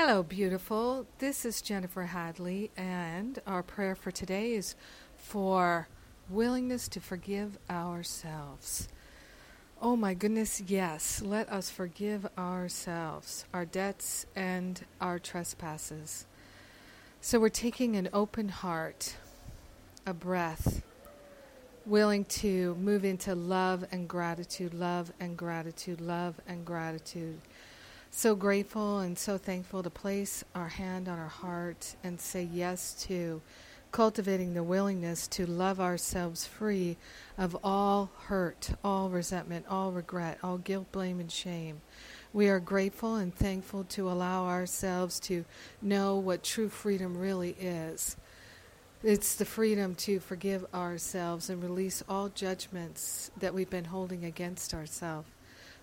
Hello, beautiful. This is Jennifer Hadley, and our prayer for today is for willingness to forgive ourselves. Oh my goodness, yes, let us forgive ourselves, our debts, and our trespasses. So we're taking an open heart, a breath, willing to move into love and gratitude, love and gratitude, love and gratitude so grateful and so thankful to place our hand on our heart and say yes to cultivating the willingness to love ourselves free of all hurt, all resentment, all regret, all guilt, blame, and shame. We are grateful and thankful to allow ourselves to know what true freedom really is. It's the freedom to forgive ourselves and release all judgments that we've been holding against ourselves.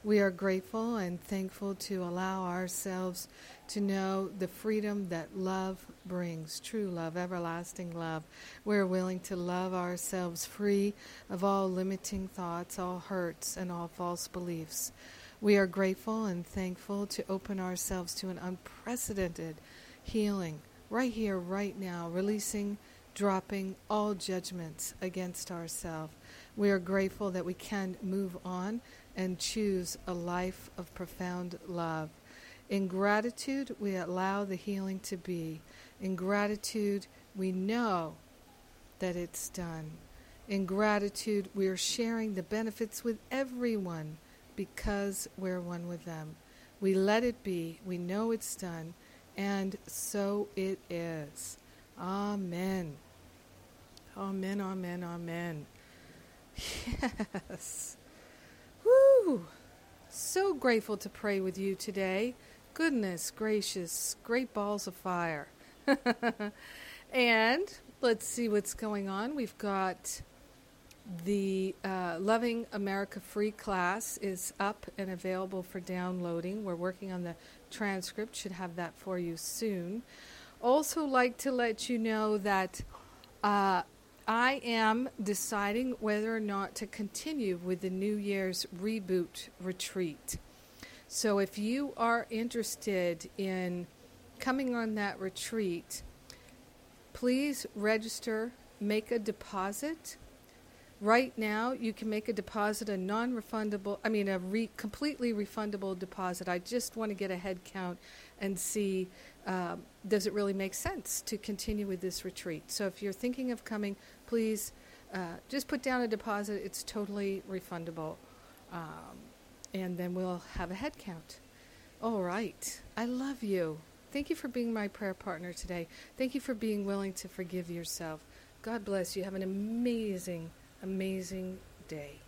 We are grateful and thankful to allow ourselves to know the freedom that love brings true love, everlasting love. We're willing to love ourselves free of all limiting thoughts, all hurts, and all false beliefs. We are grateful and thankful to open ourselves to an unprecedented healing right here, right now, releasing, dropping all judgments against ourselves. We are grateful that we can move on and choose a life of profound love. In gratitude, we allow the healing to be. In gratitude, we know that it's done. In gratitude, we are sharing the benefits with everyone because we're one with them. We let it be. We know it's done. And so it is. Amen. Amen, amen, amen. Yes. Woo! So grateful to pray with you today. Goodness gracious, great balls of fire. and let's see what's going on. We've got the uh, Loving America free class is up and available for downloading. We're working on the transcript, should have that for you soon. Also, like to let you know that uh, I am deciding whether or not to continue with the New Year's reboot retreat. So if you are interested in coming on that retreat, please register, make a deposit. Right now, you can make a deposit, a non refundable, I mean, a re- completely refundable deposit. I just want to get a head count and see um, does it really make sense to continue with this retreat. So if you're thinking of coming, please uh, just put down a deposit. It's totally refundable. Um, and then we'll have a head count. All right. I love you. Thank you for being my prayer partner today. Thank you for being willing to forgive yourself. God bless you. Have an amazing, amazing day.